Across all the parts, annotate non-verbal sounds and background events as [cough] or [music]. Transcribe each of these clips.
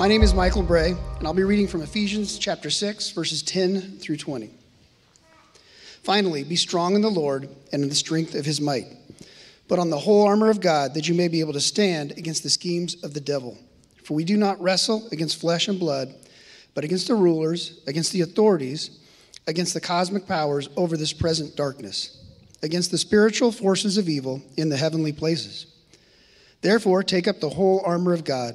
My name is Michael Bray, and I'll be reading from Ephesians chapter 6, verses 10 through 20. Finally, be strong in the Lord and in the strength of his might. Put on the whole armor of God that you may be able to stand against the schemes of the devil. For we do not wrestle against flesh and blood, but against the rulers, against the authorities, against the cosmic powers over this present darkness, against the spiritual forces of evil in the heavenly places. Therefore, take up the whole armor of God,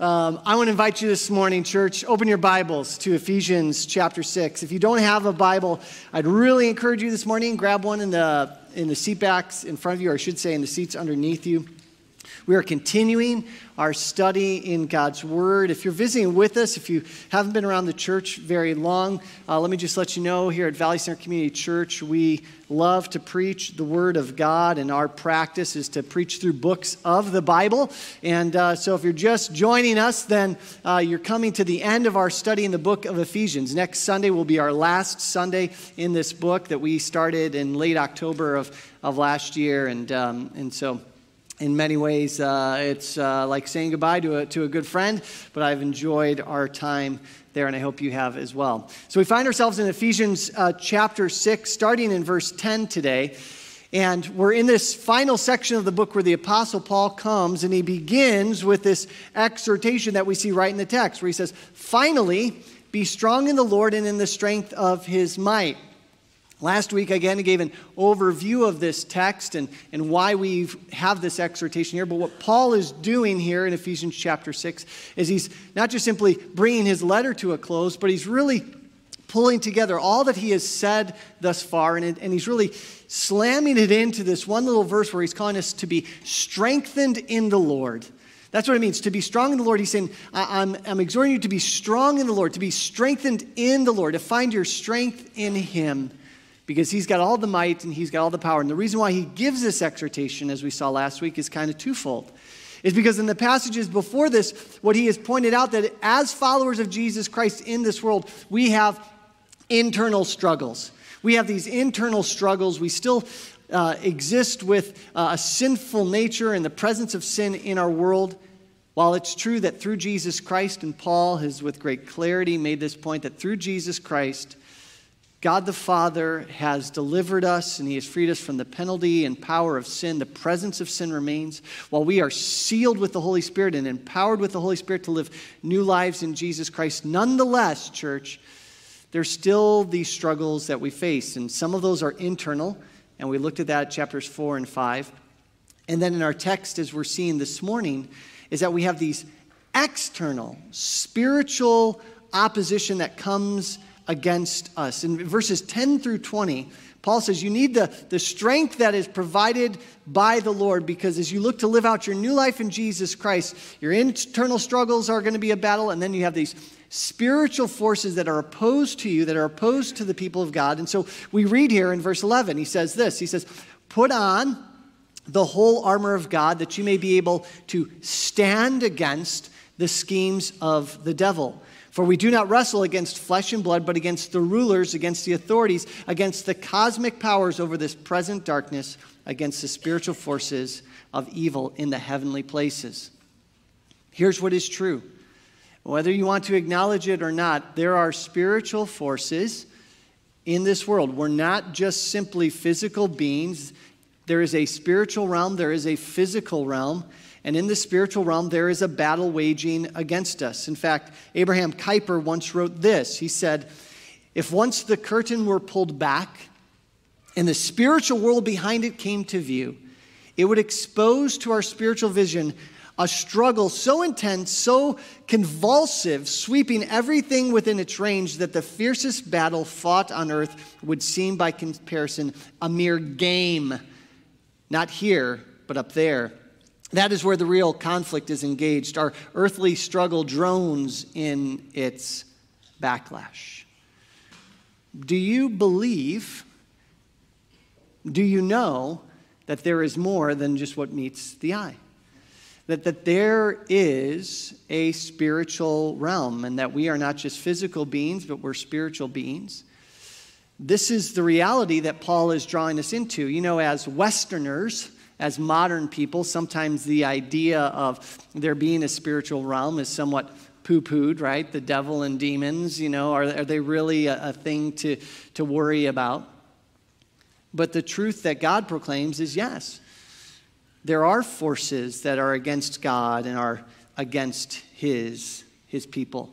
Um, I want to invite you this morning, church, open your Bibles to Ephesians chapter 6. If you don't have a Bible, I'd really encourage you this morning, grab one in the, in the seat backs in front of you, or I should say in the seats underneath you. We are continuing our study in God's Word. If you're visiting with us, if you haven't been around the church very long, uh, let me just let you know here at Valley Center Community Church, we love to preach the Word of God, and our practice is to preach through books of the Bible. And uh, so if you're just joining us, then uh, you're coming to the end of our study in the book of Ephesians. Next Sunday will be our last Sunday in this book that we started in late October of, of last year. And, um, and so in many ways, uh, it's uh, like saying goodbye to a, to a good friend, but I've enjoyed our time there, and I hope you have as well. So we find ourselves in Ephesians uh, chapter 6, starting in verse 10 today. And we're in this final section of the book where the Apostle Paul comes and he begins with this exhortation that we see right in the text, where he says, Finally, be strong in the Lord and in the strength of his might. Last week, again, I gave an overview of this text and, and why we have this exhortation here. But what Paul is doing here in Ephesians chapter 6 is he's not just simply bringing his letter to a close, but he's really pulling together all that he has said thus far. And, and he's really slamming it into this one little verse where he's calling us to be strengthened in the Lord. That's what it means to be strong in the Lord. He's saying, I'm, I'm exhorting you to be strong in the Lord, to be strengthened in the Lord, to find your strength in Him because he's got all the might and he's got all the power. And the reason why he gives this exhortation, as we saw last week, is kind of twofold. Is because in the passages before this, what he has pointed out that as followers of Jesus Christ in this world, we have internal struggles. We have these internal struggles. We still uh, exist with uh, a sinful nature and the presence of sin in our world. While it's true that through Jesus Christ, and Paul has with great clarity made this point that through Jesus Christ, God the Father has delivered us and He has freed us from the penalty and power of sin. The presence of sin remains. While we are sealed with the Holy Spirit and empowered with the Holy Spirit to live new lives in Jesus Christ, nonetheless, church, there's still these struggles that we face. And some of those are internal, and we looked at that chapters 4 and 5. And then in our text, as we're seeing this morning, is that we have these external, spiritual opposition that comes against us. In verses 10 through 20, Paul says you need the, the strength that is provided by the Lord because as you look to live out your new life in Jesus Christ, your internal struggles are going to be a battle, and then you have these spiritual forces that are opposed to you, that are opposed to the people of God. And so we read here in verse 11, he says this He says, Put on the whole armor of God that you may be able to stand against the schemes of the devil. For we do not wrestle against flesh and blood, but against the rulers, against the authorities, against the cosmic powers over this present darkness, against the spiritual forces of evil in the heavenly places. Here's what is true whether you want to acknowledge it or not, there are spiritual forces in this world. We're not just simply physical beings, there is a spiritual realm, there is a physical realm. And in the spiritual realm, there is a battle waging against us. In fact, Abraham Kuyper once wrote this He said, If once the curtain were pulled back and the spiritual world behind it came to view, it would expose to our spiritual vision a struggle so intense, so convulsive, sweeping everything within its range that the fiercest battle fought on earth would seem, by comparison, a mere game. Not here, but up there. That is where the real conflict is engaged. Our earthly struggle drones in its backlash. Do you believe, do you know that there is more than just what meets the eye? that, that there is a spiritual realm and that we are not just physical beings, but we're spiritual beings. This is the reality that Paul is drawing us into. You know, as Westerners, as modern people, sometimes the idea of there being a spiritual realm is somewhat poo pooed, right? The devil and demons, you know, are, are they really a, a thing to, to worry about? But the truth that God proclaims is yes there are forces that are against God and are against His, his people.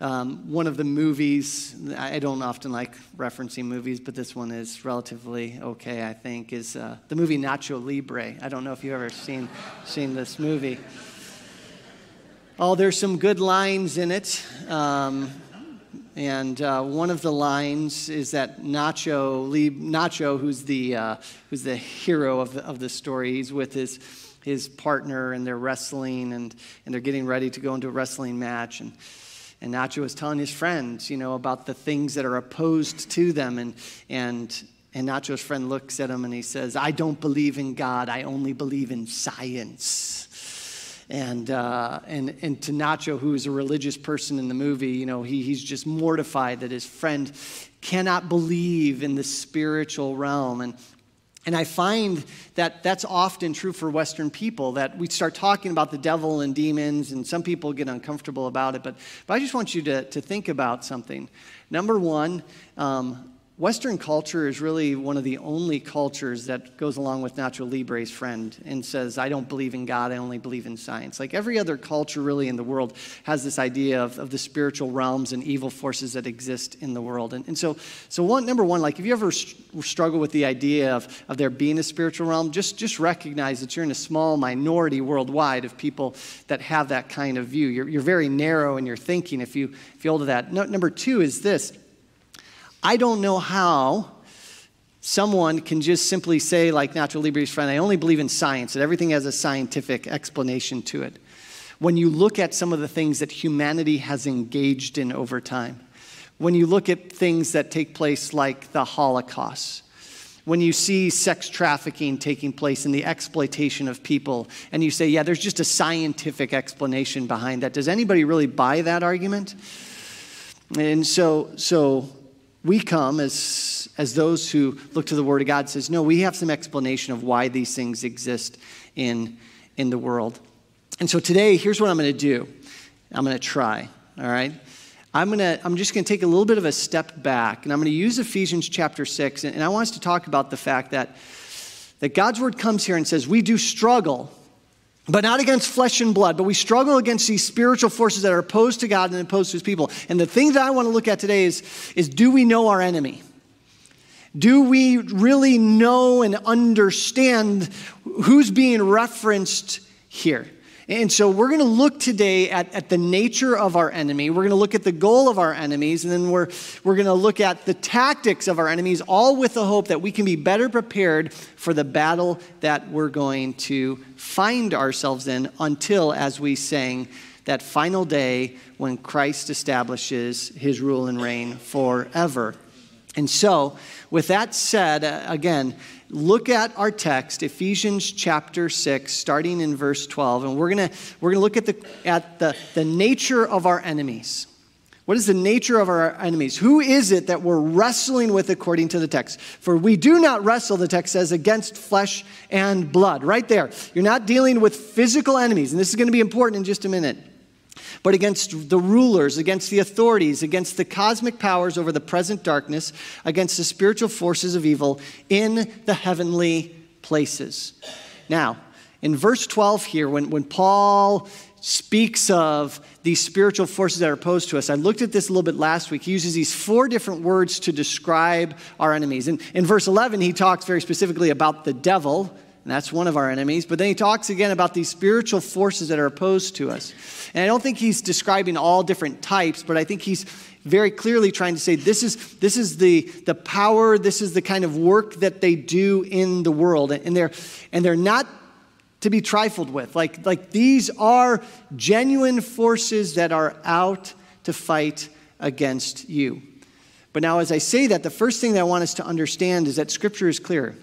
Um, one of the movies, I don't often like referencing movies, but this one is relatively okay, I think, is uh, the movie Nacho Libre. I don't know if you've ever seen, seen this movie. Oh, there's some good lines in it. Um, and uh, one of the lines is that Nacho, Nacho who's the, uh, who's the hero of the, of the story, he's with his, his partner and they're wrestling and, and they're getting ready to go into a wrestling match. And, and Nacho is telling his friends, you know, about the things that are opposed to them. And, and, and Nacho's friend looks at him and he says, I don't believe in God, I only believe in science and, uh, and, and to Nacho, who is a religious person in the movie, you know, he, he's just mortified that his friend cannot believe in the spiritual realm. And, and I find that that's often true for Western people, that we start talking about the devil and demons, and some people get uncomfortable about it. But, but I just want you to, to think about something. Number one, um, Western culture is really one of the only cultures that goes along with Nacho Libre's friend and says, I don't believe in God, I only believe in science. Like every other culture really in the world has this idea of, of the spiritual realms and evil forces that exist in the world. And, and so, so one, number one, like if you ever struggle with the idea of, of there being a spiritual realm, just, just recognize that you're in a small minority worldwide of people that have that kind of view. You're, you're very narrow in your thinking if you, if you hold to that. No, number two is this I don't know how someone can just simply say, like Nacho Libre's friend, I only believe in science, that everything has a scientific explanation to it. When you look at some of the things that humanity has engaged in over time, when you look at things that take place like the Holocaust, when you see sex trafficking taking place and the exploitation of people, and you say, yeah, there's just a scientific explanation behind that. Does anybody really buy that argument? And so, so we come as, as those who look to the Word of God says, no, we have some explanation of why these things exist in, in the world. And so today, here's what I'm going to do. I'm going to try, all right? I'm, gonna, I'm just going to take a little bit of a step back, and I'm going to use Ephesians chapter 6, and, and I want us to talk about the fact that, that God's Word comes here and says, we do struggle but not against flesh and blood, but we struggle against these spiritual forces that are opposed to God and opposed to his people. And the thing that I want to look at today is, is do we know our enemy? Do we really know and understand who's being referenced here? And so we're going to look today at, at the nature of our enemy. We're going to look at the goal of our enemies, and then we're, we're going to look at the tactics of our enemies, all with the hope that we can be better prepared for the battle that we're going to find ourselves in until, as we sang, that final day when Christ establishes his rule and reign forever. And so, with that said, uh, again, look at our text, Ephesians chapter 6, starting in verse 12, and we're going to we're gonna look at, the, at the, the nature of our enemies. What is the nature of our enemies? Who is it that we're wrestling with according to the text? For we do not wrestle, the text says, against flesh and blood. Right there. You're not dealing with physical enemies, and this is going to be important in just a minute but against the rulers, against the authorities, against the cosmic powers over the present darkness, against the spiritual forces of evil in the heavenly places. Now, in verse 12 here, when, when Paul speaks of these spiritual forces that are opposed to us. I looked at this a little bit last week. He uses these four different words to describe our enemies. And in verse 11, he talks very specifically about the devil, and that's one of our enemies. But then he talks again about these spiritual forces that are opposed to us. And I don't think he's describing all different types, but I think he's very clearly trying to say this is, this is the, the power, this is the kind of work that they do in the world. And they're, and they're not to be trifled with. Like, like these are genuine forces that are out to fight against you. But now, as I say that, the first thing that I want us to understand is that Scripture is clear.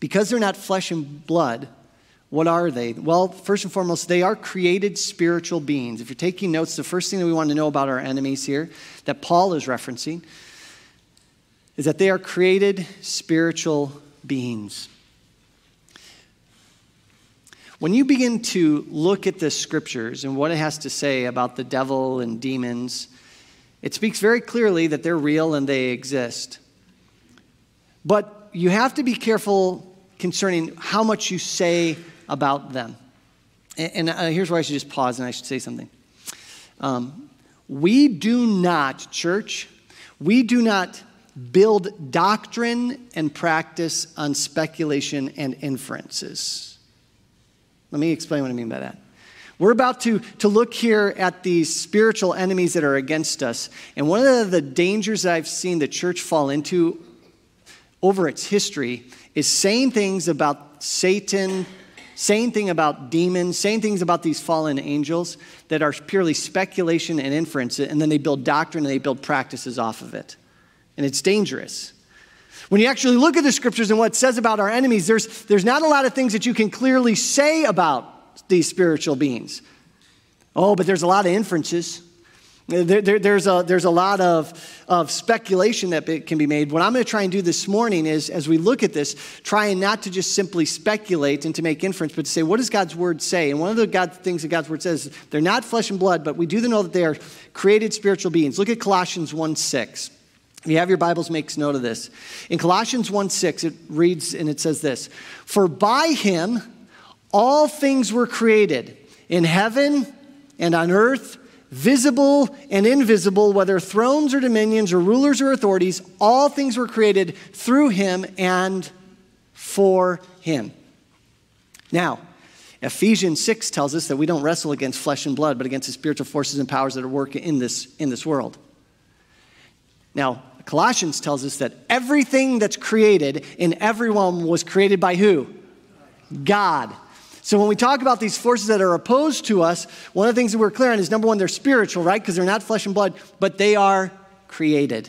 Because they're not flesh and blood, what are they? Well, first and foremost, they are created spiritual beings. If you're taking notes, the first thing that we want to know about our enemies here, that Paul is referencing, is that they are created spiritual beings. When you begin to look at the scriptures and what it has to say about the devil and demons, it speaks very clearly that they're real and they exist. But you have to be careful concerning how much you say about them. And, uh, here's where I should just pause and I should say something. Um, we do not, church, we do not build doctrine and practice on speculation and inferences. Let me explain what I mean by that. We're about to, to look here at these spiritual enemies that are against us. And one of the dangers that I've seen the church fall into over its history is saying things about Satan, saying things about demons, saying things about these fallen angels that are purely speculation and inference, and then they build doctrine and they build practices off of it. And it's dangerous. When you actually look at the scriptures and what it says about our enemies, there's, there's not a lot of things that you can clearly say about these spiritual beings. Oh, but there's a lot of inferences. There, there, there's, a, there's a lot of, of speculation that can be made. What I'm going to try and do this morning is, as we look at this, trying not to just simply speculate and to make inference, but to say, what does God's word say? And one of the God, things that God's word says, they're not flesh and blood, but we do know that they are created spiritual beings. Look at Colossians 1 6. If you have your Bibles, makes note of this. In Colossians 1 6, it reads and it says this For by him all things were created in heaven and on earth, visible and invisible, whether thrones or dominions or rulers or authorities, all things were created through him and for him. Now, Ephesians 6 tells us that we don't wrestle against flesh and blood, but against the spiritual forces and powers that are working in this, in this world. Now, Colossians tells us that everything that's created in everyone was created by who? God. So when we talk about these forces that are opposed to us, one of the things that we're clear on is number one, they're spiritual, right? Because they're not flesh and blood, but they are created.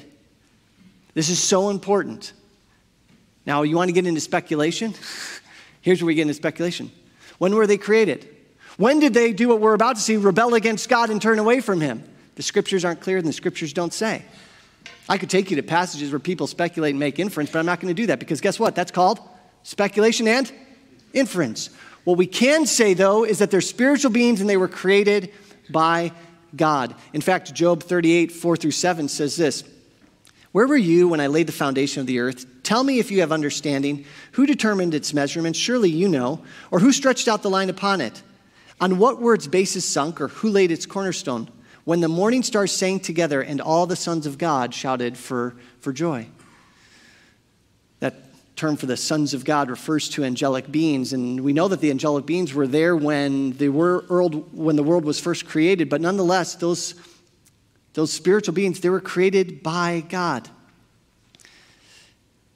This is so important. Now, you want to get into speculation? [laughs] Here's where we get into speculation. When were they created? When did they do what we're about to see, rebel against God and turn away from Him? The scriptures aren't clear and the scriptures don't say. I could take you to passages where people speculate and make inference, but I'm not going to do that because guess what? That's called speculation and inference. What we can say, though, is that they're spiritual beings and they were created by God. In fact, Job 38, 4 through 7 says this Where were you when I laid the foundation of the earth? Tell me if you have understanding. Who determined its measurements? Surely you know. Or who stretched out the line upon it? On what were its bases sunk, or who laid its cornerstone? when the morning stars sang together and all the sons of God shouted for, for joy. Term for the sons of God refers to angelic beings, and we know that the angelic beings were there when the world, when the world was first created, but nonetheless, those, those spiritual beings, they were created by God.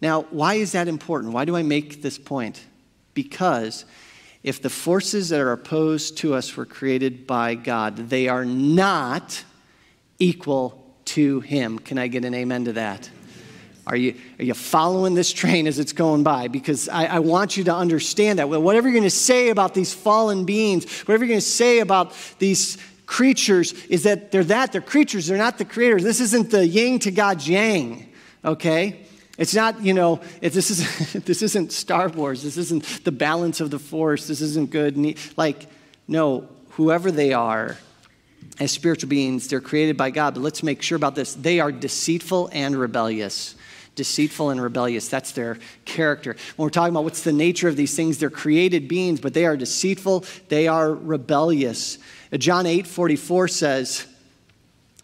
Now, why is that important? Why do I make this point? Because if the forces that are opposed to us were created by God, they are not equal to Him. Can I get an amen to that? Are you, are you following this train as it's going by? Because I, I want you to understand that. Whatever you're going to say about these fallen beings, whatever you're going to say about these creatures, is that they're that, they're creatures, they're not the creators. This isn't the yin to God's yang, okay? It's not, you know, this, is, [laughs] this isn't Star Wars. This isn't the balance of the force. This isn't good. Like, no, whoever they are, as spiritual beings, they're created by God. But let's make sure about this they are deceitful and rebellious. Deceitful and rebellious. That's their character. When we're talking about what's the nature of these things, they're created beings, but they are deceitful, they are rebellious. Uh, John 8 44 says,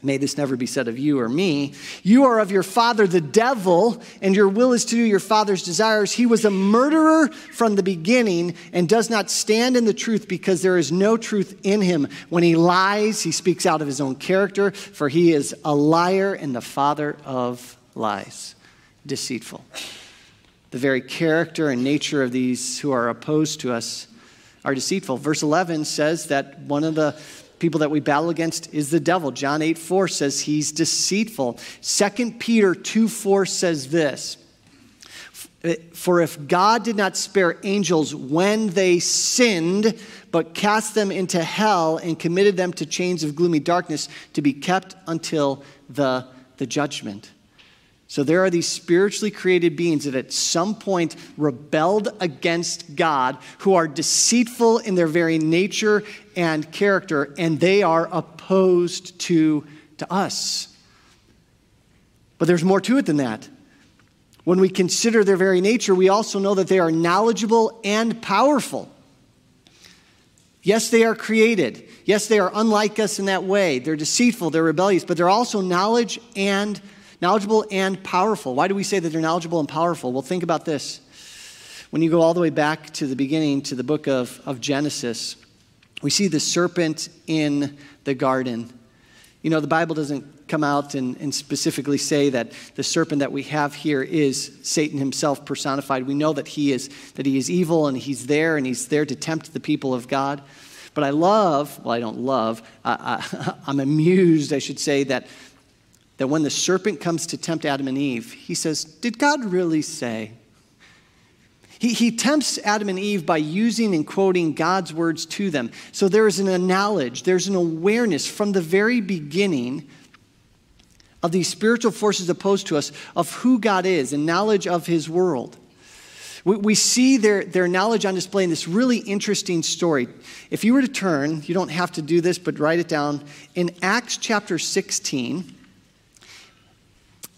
May this never be said of you or me. You are of your father, the devil, and your will is to do your father's desires. He was a murderer from the beginning and does not stand in the truth because there is no truth in him. When he lies, he speaks out of his own character, for he is a liar and the father of lies, deceitful. The very character and nature of these who are opposed to us are deceitful. Verse 11 says that one of the people that we battle against is the devil. John 8 4 says he's deceitful. 2 Peter 2 4 says this For if God did not spare angels when they sinned, but cast them into hell and committed them to chains of gloomy darkness to be kept until the, the judgment. So there are these spiritually created beings that at some point rebelled against God, who are deceitful in their very nature and character, and they are opposed to, to us. But there's more to it than that. When we consider their very nature, we also know that they are knowledgeable and powerful. Yes, they are created. Yes, they are unlike us in that way. They're deceitful, they're rebellious, but they're also knowledge and knowledgeable and powerful. Why do we say that they're knowledgeable and powerful? Well, think about this. When you go all the way back to the beginning, to the book of, of Genesis, we see the serpent in the garden. You know, the Bible doesn't come out and, and, specifically say that the serpent that we have here is Satan himself personified. We know that he is that he is evil and he's there and he's there to tempt the people of God. But I love, well, I don't love, uh, I, [laughs] I'm amused, I should say, that that when the serpent comes to tempt Adam and Eve, he says, Did God really say? He, he tempts Adam and Eve by using and quoting God's words to them. So there is an knowledge, there's an awareness from the very beginning of these spiritual forces opposed to us of who God is and knowledge of his world. We, we see their, their knowledge on display in this really interesting story. If you were to turn, you don't have to do this, but write it down, in Acts chapter 16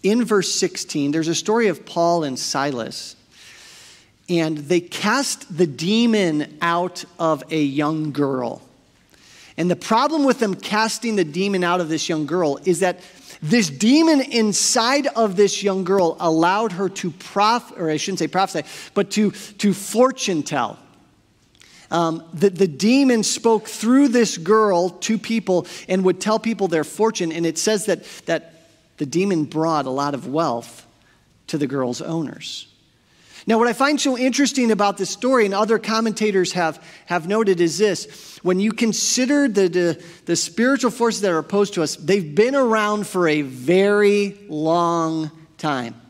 in verse 16, there's a story of Paul and Silas. And they cast the demon out of a young girl. And the problem with them casting the demon out of this young girl is that this demon inside of this young girl allowed her to prof, or I shouldn't say prophesy, but to, to fortune tell. Um, the, the demon spoke through this girl to people and would tell people their fortune. And it says that, that the demon brought a lot of wealth to the girl's owners. Now, what I find so interesting about this story, and other commentators have, have noted, is this when you consider the, the, the spiritual forces that are opposed to us, they've been around for a very long time.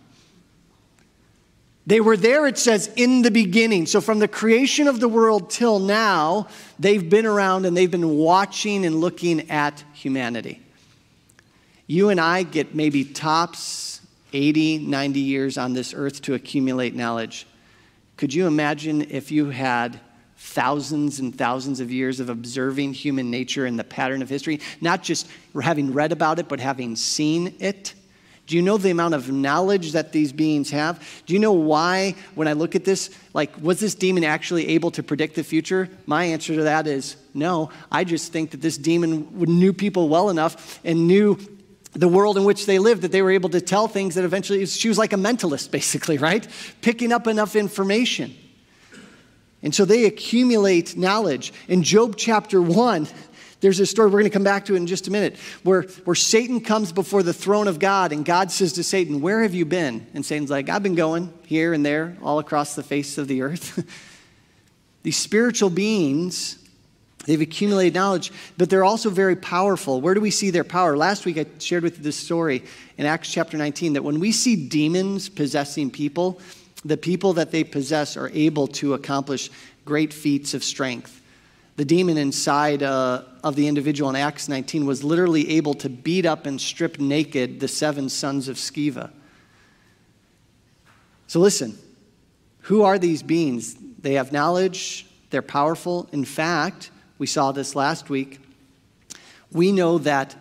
They were there, it says, in the beginning. So, from the creation of the world till now, they've been around and they've been watching and looking at humanity. You and I get maybe tops 80, 90 years on this earth to accumulate knowledge. Could you imagine if you had thousands and thousands of years of observing human nature and the pattern of history, not just having read about it, but having seen it? Do you know the amount of knowledge that these beings have? Do you know why, when I look at this, like, was this demon actually able to predict the future? My answer to that is no. I just think that this demon knew people well enough and knew the world in which they lived that they were able to tell things that eventually she was like a mentalist [laughs] basically right? Picking up enough information. And so they accumulate knowledge. In job chapter 1 [laughs] there's a story we're going to come back to it in just a minute where, where satan comes before the throne of god and god says to satan where have you been? And satan's like i've been going here and there all across the face of the earth. [laughs] These spiritual beings They've accumulated knowledge, but they're also very powerful. Where do we see their power? Last week I shared with you this story in Acts chapter 19 that when we see demons possessing people, the people that they possess are able to accomplish great feats of strength. The demon inside uh, of the individual in Acts 19 was literally able to beat up and strip naked the seven sons of Sceva. So listen, who are these beings? They have knowledge, they're powerful. In fact, we saw this last week. We know that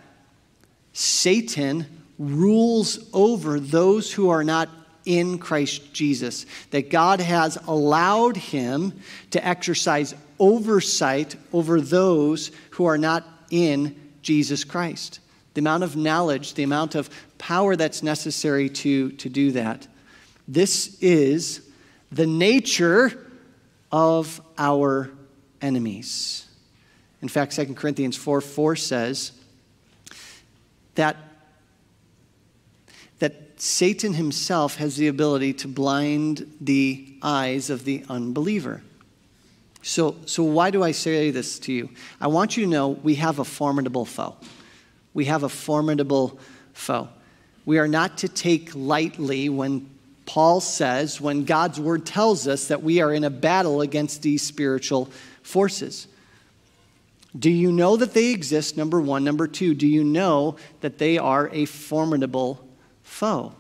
Satan rules over those who are not in Christ Jesus, that God has allowed him to exercise oversight over those who are not in Jesus Christ. The amount of knowledge, the amount of power that's necessary to, to do that. This is the nature of our enemies. In fact, 2 Corinthians 4 4 says that, that Satan himself has the ability to blind the eyes of the unbeliever. So, so, why do I say this to you? I want you to know we have a formidable foe. We have a formidable foe. We are not to take lightly when Paul says, when God's word tells us that we are in a battle against these spiritual forces. Do you know that they exist? Number one. Number two, do you know that they are a formidable foe?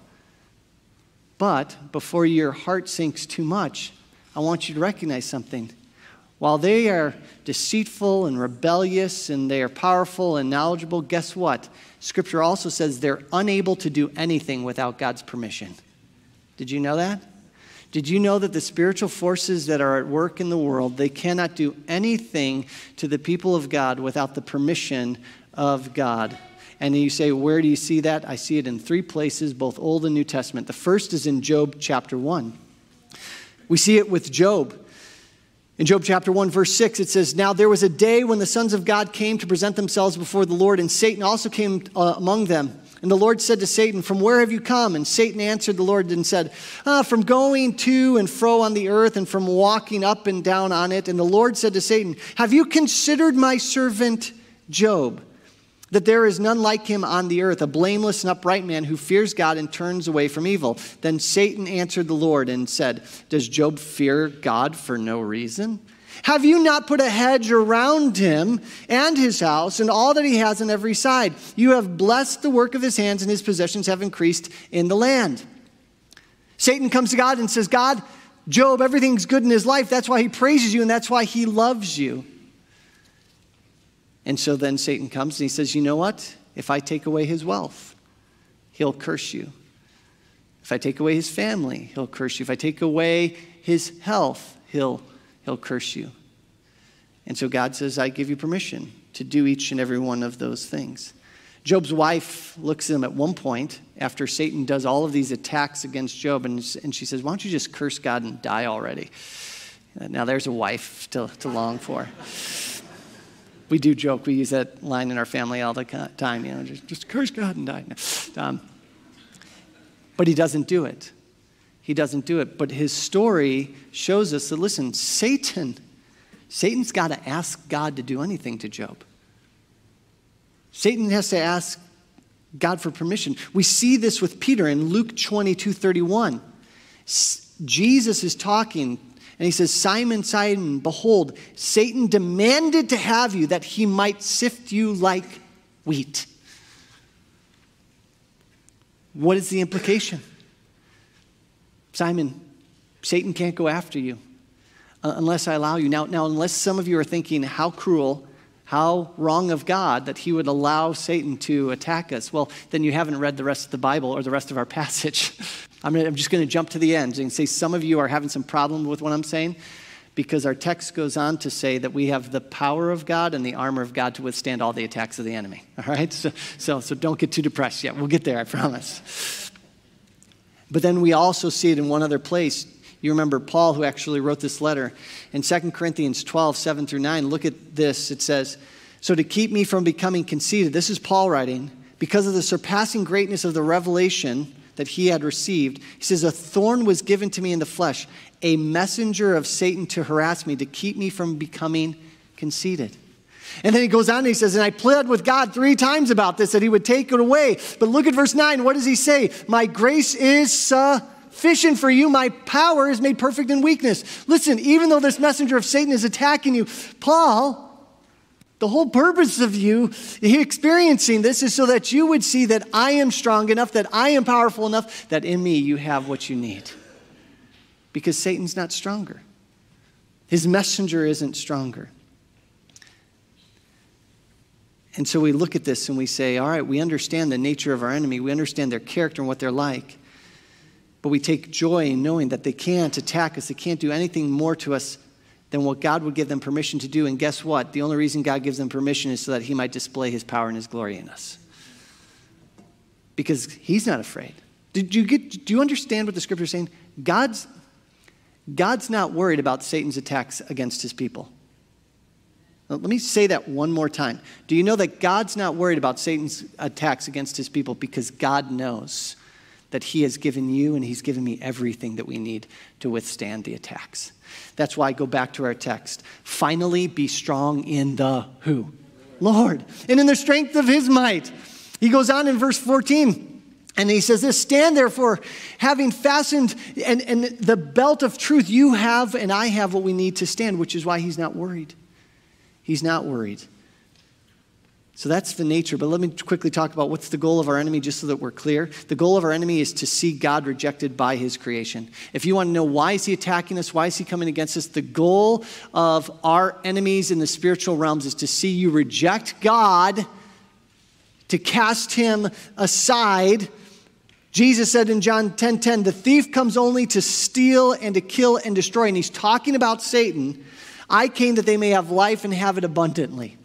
But before your heart sinks too much, I want you to recognize something. While they are deceitful and rebellious and they are powerful and knowledgeable, guess what? Scripture also says they're unable to do anything without God's permission. Did you know that? Did you know that the spiritual forces that are at work in the world, they cannot do anything to the people of God without the permission of God? And you say, where do you see that? I see it in three places, both Old and New Testament. The first is in Job chapter 1. We see it with Job. In Job chapter 1, verse 6, it says, Now there was a day when the sons of God came to present themselves before the Lord, and Satan also came uh, among them. And the Lord said to Satan, From where have you come? And Satan answered the Lord and said, ah, From going to and fro on the earth and from walking up and down on it. And the Lord said to Satan, Have you considered my servant Job? That there is none like him on the earth, a blameless and upright man who fears God and turns away from evil. Then Satan answered the Lord and said, Does Job fear God for no reason? Have you not put a hedge around him and his house and all that he has on every side? You have blessed the work of his hands, and his possessions have increased in the land. Satan comes to God and says, God, Job, everything's good in his life. That's why he praises you, and that's why he loves you. And so then Satan comes and he says, You know what? If I take away his wealth, he'll curse you. If I take away his family, he'll curse you. If I take away his health, he'll he'll curse you. And so God says, I give you permission to do each and every one of those things. Job's wife looks at him at one point after Satan does all of these attacks against Job, and, and she says, Why don't you just curse God and die already? Now, there's a wife to, to long for. We do joke, we use that line in our family all the time, you know, just, just curse God and die. Um, but he doesn't do it he doesn't do it. But his story shows us that, listen, Satan, Satan's got to ask God to do anything to Job. Satan has to ask God for permission. We see this with Peter in Luke 22 31. Jesus is talking and he says, Simon, Simon, behold, Satan demanded to have you that he might sift you like wheat. What is the implication? Simon, Satan can't go after you uh, unless I allow you. Now, now, unless some of you are thinking, how cruel, how wrong of God that he would allow Satan to attack us, well, then you haven't read the rest of the Bible or the rest of our [laughs] passage. I'm, gonna, I'm just going to jump to the end and say some of you are having some problem with what I'm saying because our text goes on to say that we have the power of God and the armor of God to withstand all the attacks of the enemy. All right? So, so, so don't get too depressed yet. We'll get there, I promise. But then we also see it in one other place. You remember Paul, who actually wrote this letter. In 2 Corinthians 12, 7 through 9, look at this. It says, So to keep me from becoming conceited, this is Paul writing, because of the surpassing greatness of the revelation that he had received, he says, A thorn was given to me in the flesh, a messenger of Satan to harass me, to keep me from becoming conceited. And then he goes on and he says, And I pled with God three times about this, that he would take it away. But look at verse 9. What does he say? My grace is sufficient for you. My power is made perfect in weakness. Listen, even though this messenger of Satan is attacking you, Paul, the whole purpose of you experiencing this is so that you would see that I am strong enough, that I am powerful enough, that in me you have what you need. Because Satan's not stronger, his messenger isn't stronger. And so we look at this and we say, all right, we understand the nature of our enemy, we understand their character and what they're like. But we take joy in knowing that they can't attack us, they can't do anything more to us than what God would give them permission to do. And guess what? The only reason God gives them permission is so that He might display His power and His glory in us. Because He's not afraid. Did you get, do you understand what the scripture is saying? God's, God's not worried about Satan's attacks against His people. Let me say that one more time. Do you know that God's not worried about Satan's attacks against his people because God knows that he has given you and he's given me everything that we need to withstand the attacks? That's why I go back to our text. Finally, be strong in the who? Lord, and in the strength of his might. He goes on in verse 14. And he says this Stand therefore, having fastened and, and the belt of truth, you have and I have what we need to stand, which is why he's not worried. He's not worried. So that's the nature. But let me quickly talk about what's the goal of our enemy, just so that we're clear. The goal of our enemy is to see God rejected by his creation. If you want to know why is he attacking us, why is he coming against us, the goal of our enemies in the spiritual realms is to see you reject God, to cast him aside. Jesus said in John 10:10, 10, 10, the thief comes only to steal and to kill and destroy. And he's talking about Satan. I came that they may have life and have it abundantly.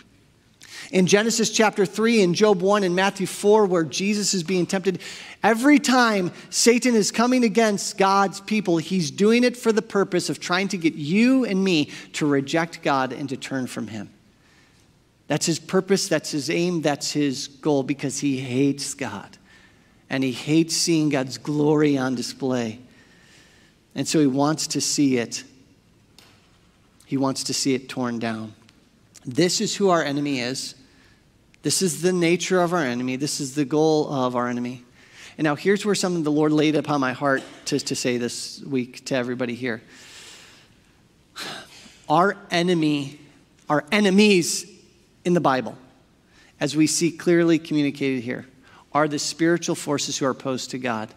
In Genesis chapter 3, in Job 1, and Matthew 4, where Jesus is being tempted, every time Satan is coming against God's people, he's doing it for the purpose of trying to get you and me to reject God and to turn from him. That's his purpose, that's his aim, that's his goal, because he hates God. And he hates seeing God's glory on display. And so he wants to see it he wants to see it torn down. This is who our enemy is. This is the nature of our enemy. This is the goal of our enemy. And now here's where something the Lord laid upon my heart to, to say this week to everybody here. Our enemy, our enemies in the Bible, as we see clearly communicated here, are the spiritual forces who are opposed to God.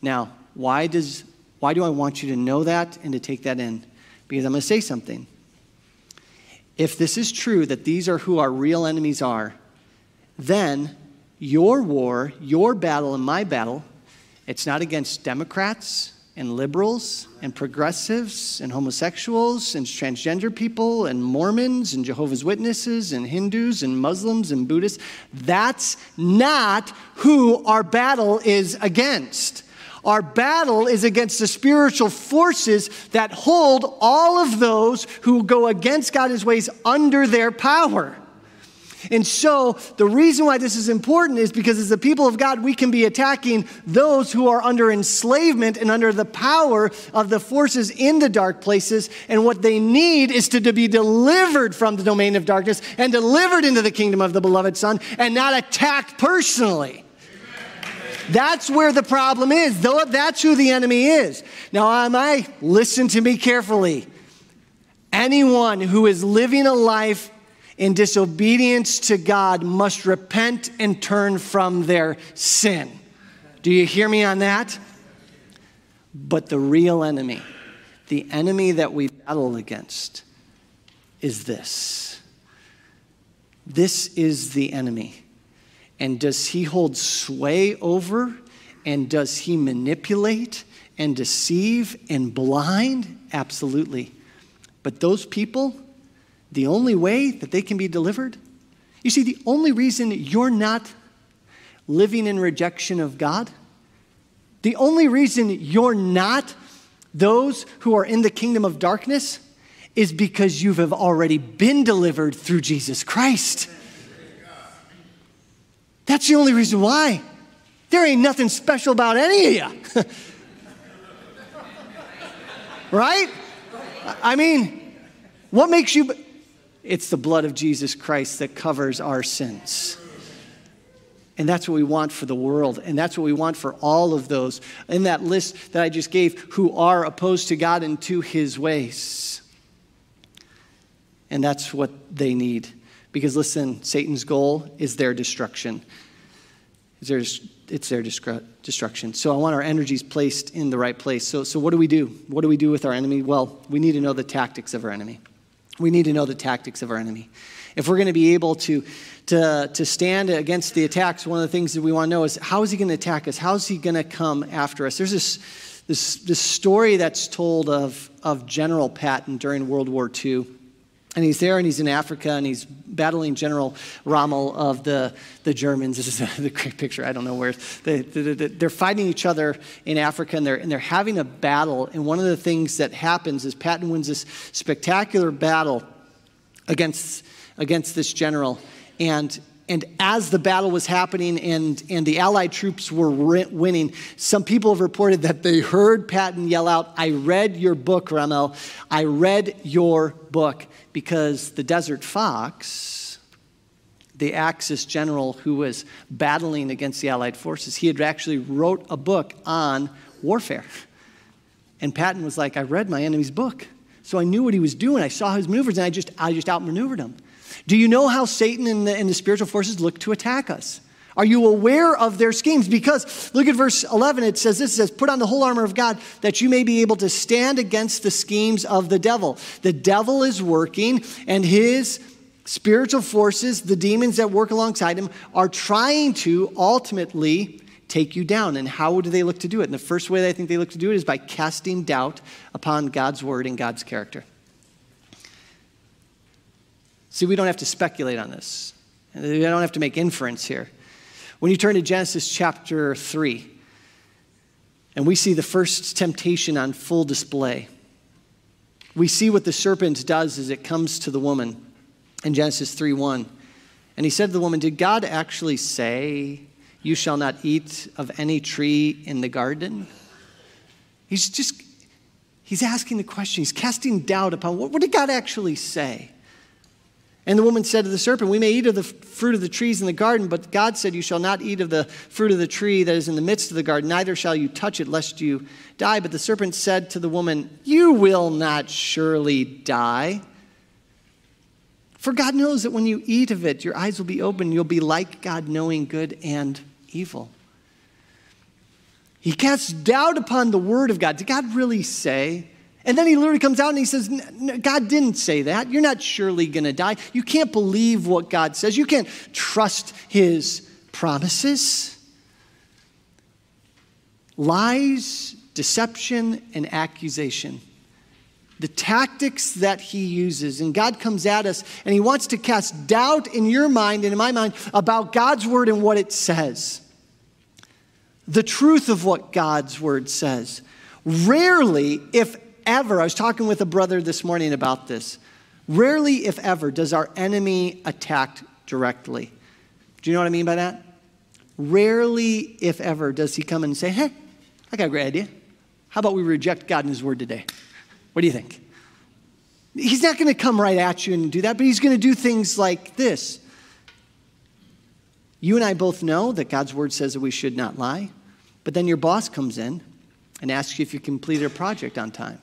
Now, why, does, why do I want you to know that and to take that in? Because I'm going to say something. If this is true, that these are who our real enemies are, then your war, your battle, and my battle, it's not against Democrats and liberals and progressives and homosexuals and transgender people and Mormons and Jehovah's Witnesses and Hindus and Muslims and Buddhists. That's not who our battle is against. Our battle is against the spiritual forces that hold all of those who go against God's ways under their power. And so, the reason why this is important is because as the people of God, we can be attacking those who are under enslavement and under the power of the forces in the dark places. And what they need is to, to be delivered from the domain of darkness and delivered into the kingdom of the beloved Son and not attacked personally. That's where the problem is. Though That's who the enemy is. Now, am I? Listen to me carefully. Anyone who is living a life in disobedience to God must repent and turn from their sin. Do you hear me on that? But the real enemy, the enemy that we battle against, is this. This is the enemy. And does he hold sway over? And does he manipulate and deceive and blind? Absolutely. But those people, the only way that they can be delivered, you see, the only reason you're not living in rejection of God, the only reason you're not those who are in the kingdom of darkness is because you have already been delivered through Jesus Christ. That's the only reason why. There ain't nothing special about any of you. [laughs] right? I mean, what makes you. It's the blood of Jesus Christ that covers our sins. And that's what we want for the world. And that's what we want for all of those in that list that I just gave who are opposed to God and to his ways. And that's what they need. Because listen, Satan's goal is their destruction. It's their destruction. So I want our energies placed in the right place. So, so what do we do? What do we do with our enemy? Well, we need to know the tactics of our enemy. We need to know the tactics of our enemy. If we're going to be able to, to, to stand against the attacks, one of the things that we want to know is how is he going to attack us? How is he going to come after us? There's this, this, this story that's told of, of General Patton during World War II. And he's there and he's in Africa and he's battling General Rommel of the, the Germans. This is a, [laughs] the great picture. I don't know where. They, they, they're fighting each other in Africa and they're, and they're having a battle. And one of the things that happens is Patton wins this spectacular battle against, against this general. And, and as the battle was happening and, and the Allied troops were winning, some people have reported that they heard Patton yell out, I read your book, Rommel. I read your book. Because the Desert Fox, the Axis general who was battling against the Allied forces, he had actually wrote a book on warfare. And Patton was like, I read my enemy's book. So I knew what he was doing. I saw his maneuvers and I just, I just outmaneuvered him. Do you know how Satan and the, and the spiritual forces look to attack us? Are you aware of their schemes? Because look at verse 11. It says this it says, Put on the whole armor of God that you may be able to stand against the schemes of the devil. The devil is working, and his spiritual forces, the demons that work alongside him, are trying to ultimately take you down. And how do they look to do it? And the first way I think they look to do it is by casting doubt upon God's word and God's character. See, we don't have to speculate on this. We don't have to make inference here. When you turn to Genesis chapter 3, and we see the first temptation on full display, we see what the serpent does as it comes to the woman in Genesis 3 1. And he said to the woman, Did God actually say, You shall not eat of any tree in the garden? He's just, he's asking the question, he's casting doubt upon what, what did God actually say? And the woman said to the serpent, We may eat of the fruit of the trees in the garden, but God said, You shall not eat of the fruit of the tree that is in the midst of the garden, neither shall you touch it, lest you die. But the serpent said to the woman, You will not surely die. For God knows that when you eat of it, your eyes will be open, you'll be like God, knowing good and evil. He casts doubt upon the word of God. Did God really say? And then he literally comes out and he says, God didn't say that. You're not surely going to die. You can't believe what God says. You can't trust his promises. Lies, deception, and accusation. The tactics that he uses. And God comes at us and he wants to cast doubt in your mind and in my mind about God's word and what it says. The truth of what God's word says. Rarely, if ever, I was talking with a brother this morning about this. Rarely, if ever, does our enemy attack directly. Do you know what I mean by that? Rarely, if ever, does he come and say, Hey, I got a great idea. How about we reject God and His Word today? What do you think? He's not going to come right at you and do that, but he's going to do things like this. You and I both know that God's Word says that we should not lie, but then your boss comes in and asks you if you completed a project on time.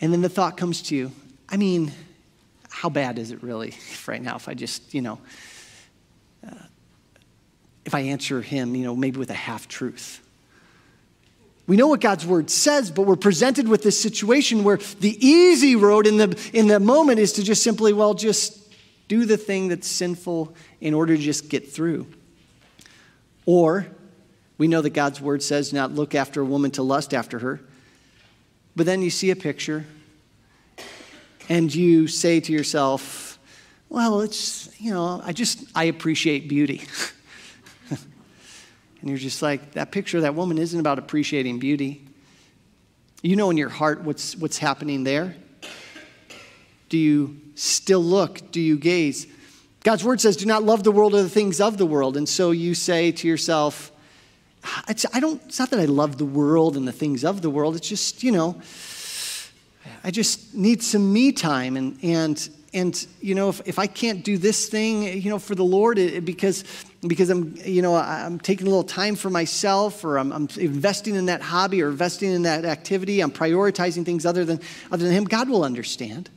And then the thought comes to you I mean, how bad is it really [laughs] right now if I just, you know, uh, if I answer him, you know, maybe with a half truth? We know what God's word says, but we're presented with this situation where the easy road in the, in the moment is to just simply, well, just do the thing that's sinful in order to just get through. Or we know that God's word says not look after a woman to lust after her. But then you see a picture and you say to yourself, well, it's, you know, I just, I appreciate beauty. [laughs] and you're just like, that picture of that woman isn't about appreciating beauty. You know in your heart what's, what's happening there. Do you still look? Do you gaze? God's word says, do not love the world or the things of the world. And so you say to yourself, it's, I don't, it's not that I love the world and the things of the world. It's just, you know, I just need some me time. And, and, and you know, if, if I can't do this thing, you know, for the Lord, it, because, because I'm, you know, I'm taking a little time for myself or I'm, I'm investing in that hobby or investing in that activity, I'm prioritizing things other than, other than Him, God will understand.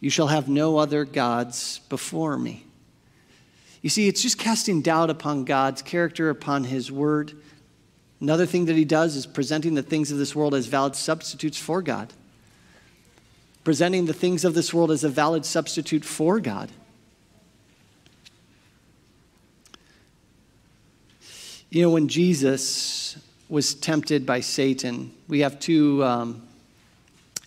You shall have no other gods before me. You see, it's just casting doubt upon God's character, upon His word. Another thing that He does is presenting the things of this world as valid substitutes for God. presenting the things of this world as a valid substitute for God. You know, when Jesus was tempted by Satan, we have two um,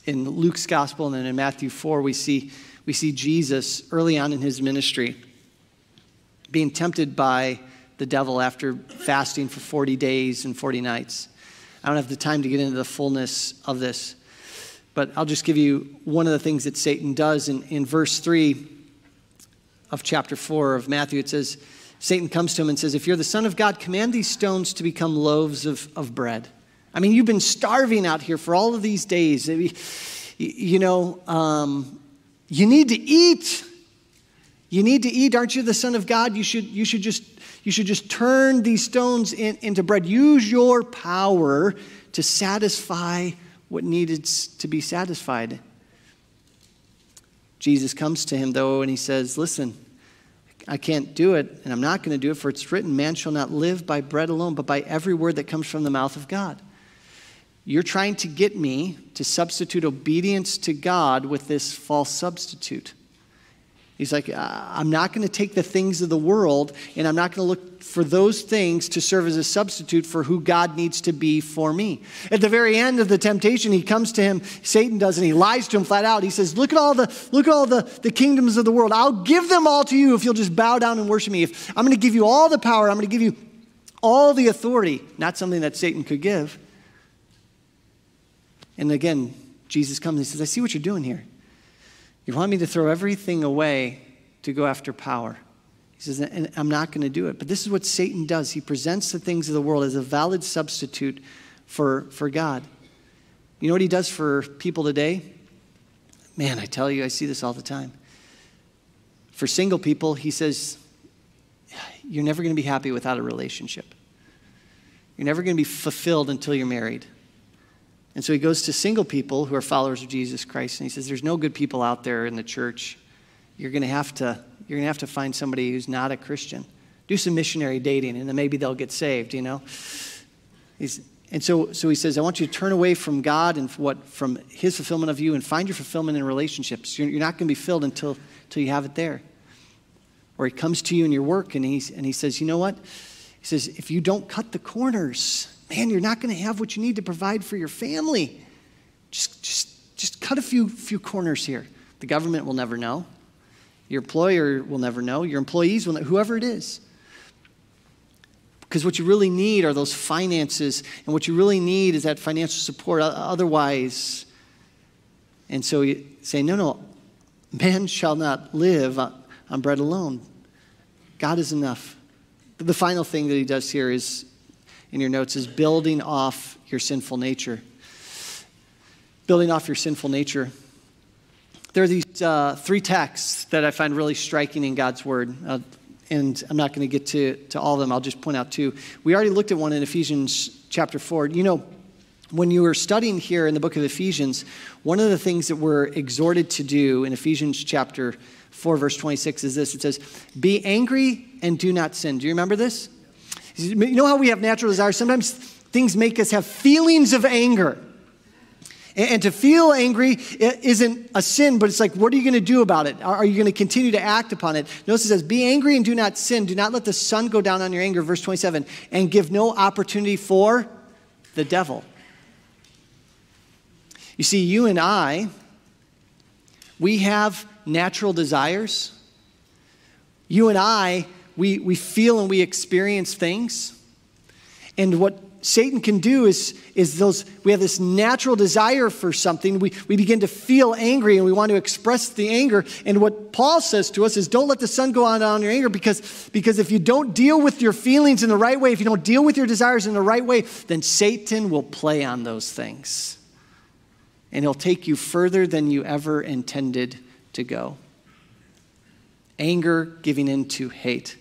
in Luke's gospel and then in Matthew 4, we see, we see Jesus early on in his ministry being tempted by the devil after fasting for 40 days and 40 nights. I don't have the time to get into the fullness of this, but I'll just give you one of the things that Satan does. In, in verse 3 of chapter 4 of Matthew, it says, Satan comes to him and says, If you're the Son of God, command these stones to become loaves of, of bread. I mean, you've been starving out here for all of these days. You know, um, you need to eat. You need to eat. Aren't you the Son of God? You should, you should, just, you should just turn these stones in, into bread. Use your power to satisfy what needed to be satisfied. Jesus comes to him, though, and he says, Listen, I can't do it, and I'm not going to do it, for it's written, Man shall not live by bread alone, but by every word that comes from the mouth of God. You're trying to get me to substitute obedience to God with this false substitute. He's like, I'm not going to take the things of the world and I'm not going to look for those things to serve as a substitute for who God needs to be for me. At the very end of the temptation, he comes to him, Satan does, and he lies to him flat out. He says, Look at all the, look at all the, the kingdoms of the world. I'll give them all to you if you'll just bow down and worship me. If I'm going to give you all the power, I'm going to give you all the authority. Not something that Satan could give. And again, Jesus comes and he says, I see what you're doing here. You want me to throw everything away to go after power. He says, and I'm not going to do it. But this is what Satan does. He presents the things of the world as a valid substitute for, for God. You know what he does for people today? Man, I tell you, I see this all the time. For single people, he says, You're never going to be happy without a relationship. You're never going to be fulfilled until you're married. And so he goes to single people who are followers of Jesus Christ and he says, There's no good people out there in the church. You're going to have to, you're going to have to find somebody who's not a Christian. Do some missionary dating and then maybe they'll get saved, you know? He's, and so, so he says, I want you to turn away from God and what, from his fulfillment of you and find your fulfillment in relationships. You're, you're not going to be filled until, until you have it there. Or he comes to you in your work and, he's, and he says, You know what? He says, If you don't cut the corners, man, you're not going to have what you need to provide for your family. Just, just, just cut a few, few corners here. The government will never know. Your employer will never know. Your employees will, know, whoever it is. Because what you really need are those finances, and what you really need is that financial support. Otherwise, and so you say, no, no, man shall not live on bread alone. God is enough. The final thing that he does here is in your notes is building off your sinful nature. Building off your sinful nature. There are these uh, three texts that I find really striking in God's Word. Uh, and I'm not going to get to, to all of them. I'll just point out two. We already looked at one in Ephesians chapter 4. You know, when you were studying here in the book of Ephesians, one of the things that we're exhorted to do in Ephesians chapter 4, verse 26 is this it says, Be angry and do not sin. Do you remember this? You know how we have natural desires? Sometimes things make us have feelings of anger. And to feel angry isn't a sin, but it's like, what are you going to do about it? Are you going to continue to act upon it? Notice it says, Be angry and do not sin. Do not let the sun go down on your anger, verse 27, and give no opportunity for the devil. You see, you and I, we have natural desires. You and I we, we feel and we experience things. And what Satan can do is, is those, we have this natural desire for something. We, we begin to feel angry and we want to express the anger. And what Paul says to us is don't let the sun go on on your anger because, because if you don't deal with your feelings in the right way, if you don't deal with your desires in the right way, then Satan will play on those things. And he'll take you further than you ever intended to go. Anger giving in to hate.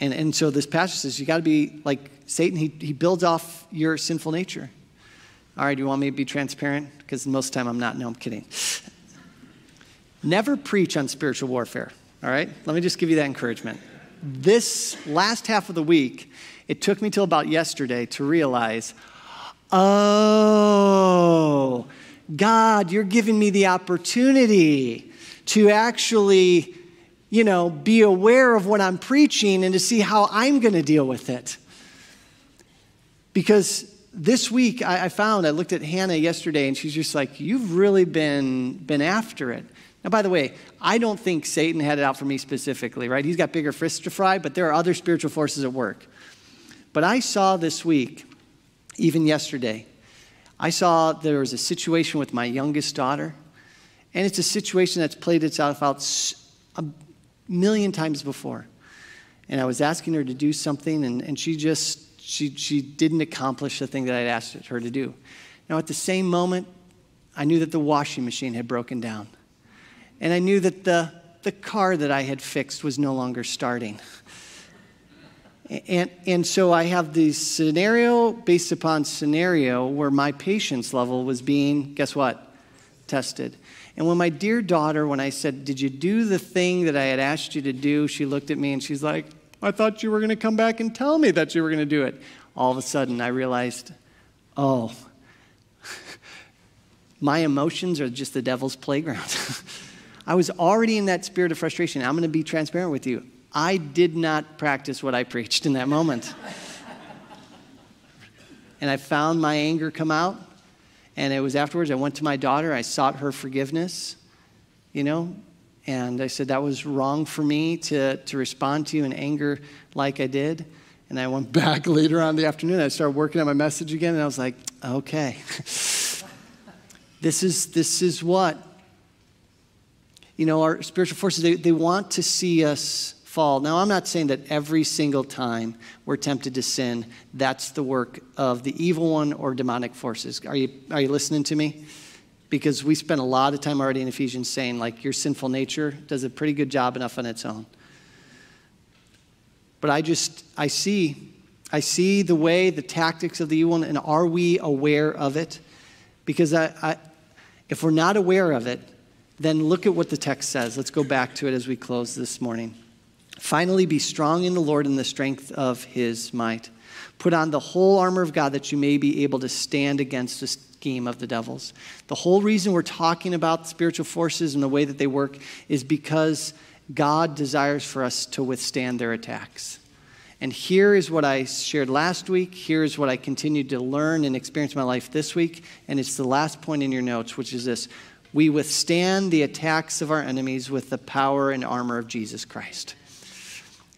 And, and so this passage says you got to be like Satan, he, he builds off your sinful nature. All right, do you want me to be transparent? Because most of the time I'm not. No, I'm kidding. Never preach on spiritual warfare. All right? Let me just give you that encouragement. This last half of the week, it took me till about yesterday to realize oh, God, you're giving me the opportunity to actually, you know, be aware of what I'm preaching and to see how I'm going to deal with it. Because this week I, I, found, I looked at Hannah yesterday and she's just like, You've really been, been after it. Now, by the way, I don't think Satan had it out for me specifically, right? He's got bigger fish to fry, but there are other spiritual forces at work. But I saw this week, even yesterday, I saw there was a situation with my youngest daughter, and it's a situation that's played itself out million times before. And I was asking her to do something, and, and she just she, she didn't accomplish the thing that I'd asked her to do. Now, at the same moment, I knew that the washing machine had broken down. And I knew that the, the car that I had fixed was no longer starting. And, and so I have the scenario based upon scenario where my patience level was being, guess what? Tested. And when my dear daughter, when I said, Did you do the thing that I had asked you to do? She looked at me and she's like, I thought you were going to come back and tell me that you were going to do it. All of a sudden, I realized, oh, [laughs] my emotions are just the devil's playground. [laughs] I was already in that spirit of frustration. I'm going to be transparent with you. I did not practice what I preached in that moment. [laughs] and I found my anger come out. And it was afterwards, I went to my daughter, I sought her forgiveness, you know, and I said that was wrong for me to, to respond to you in anger like I did. And I went [laughs] back later on the afternoon. I started working on my message again, and I was like, okay, [laughs] this is, this is what you know, our spiritual forces, they, they want to see us fall. Now, I'm not saying that every single time we're tempted to sin, that's the work of the evil one or demonic forces. Are you, are you listening to me? Because we spent a lot of time already in Ephesians saying, like, your sinful nature does a pretty good job enough on its own. But I just, I see, I see the way, the tactics of the evil one, and are we aware of it? Because I, I, if we're not aware of it, then look at what the text says. Let's go back to it as we close this morning. Finally, be strong in the Lord in the strength of his might. Put on the whole armor of God that you may be able to stand against the scheme of the devils. The whole reason we're talking about spiritual forces and the way that they work is because God desires for us to withstand their attacks. And here is what I shared last week. Here's what I continued to learn and experience in my life this week. And it's the last point in your notes, which is this we withstand the attacks of our enemies with the power and armor of Jesus Christ.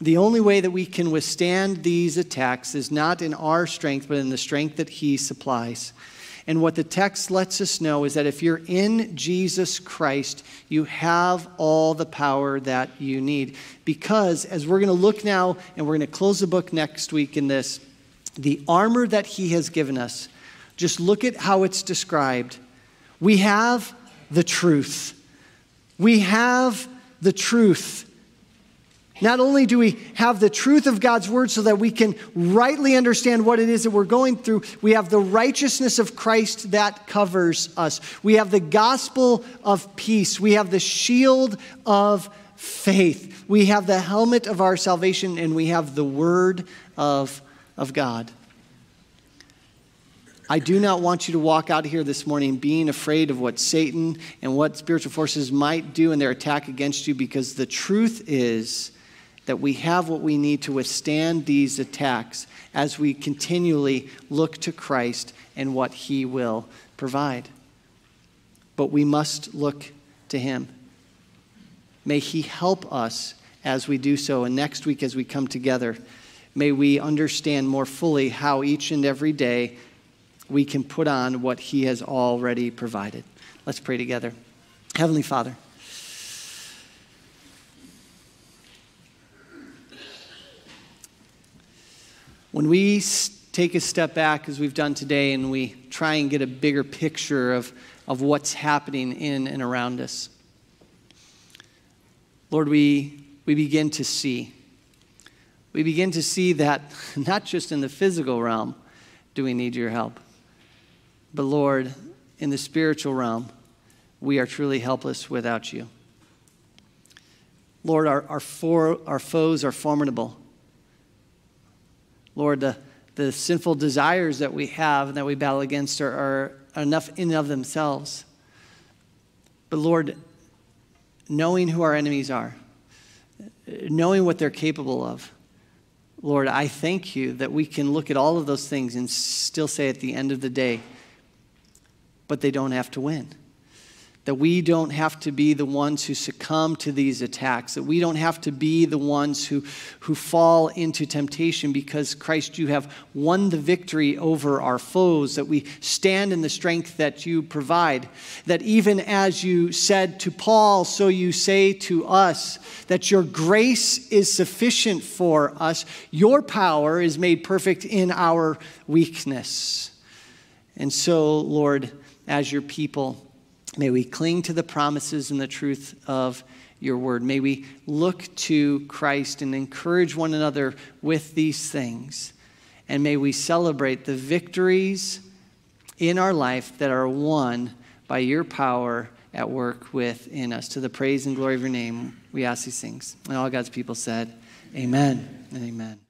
The only way that we can withstand these attacks is not in our strength, but in the strength that He supplies. And what the text lets us know is that if you're in Jesus Christ, you have all the power that you need. Because as we're going to look now, and we're going to close the book next week in this, the armor that He has given us, just look at how it's described. We have the truth. We have the truth. Not only do we have the truth of God's word so that we can rightly understand what it is that we're going through, we have the righteousness of Christ that covers us. We have the gospel of peace. We have the shield of faith. We have the helmet of our salvation, and we have the word of, of God. I do not want you to walk out here this morning being afraid of what Satan and what spiritual forces might do in their attack against you because the truth is that we have what we need to withstand these attacks as we continually look to Christ and what he will provide. But we must look to him. May he help us as we do so. And next week, as we come together, may we understand more fully how each and every day we can put on what He has already provided. Let's pray together. Heavenly Father, when we take a step back, as we've done today, and we try and get a bigger picture of, of what's happening in and around us, Lord, we, we begin to see. We begin to see that [laughs] not just in the physical realm do we need your help, but Lord, in the spiritual realm, we are truly helpless without you. Lord, our, our, for, our foes are formidable. Lord, the, the sinful desires that we have and that we battle against are, are, enough in and of themselves. But Lord, knowing who our enemies are, knowing what they're capable of, Lord, I thank you that we can look at all of those things and still say at the end of the day, but they don't have to win that we don't have to be the ones who succumb to these attacks, that we don't have to be the ones who, who fall into temptation because, Christ, you have won the victory over our foes, that we stand in the strength that you provide, that even as you said to Paul, so you say to us, that your grace is sufficient for us, your power is made perfect in our weakness. And so, Lord, as your people, May we cling to the promises and the truth of your word. May we look to Christ and encourage one another with these things. And may we celebrate the victories in our life that are won by your power at work within us. To the praise and glory of your name, we ask these things. And all God's people said, Amen and amen.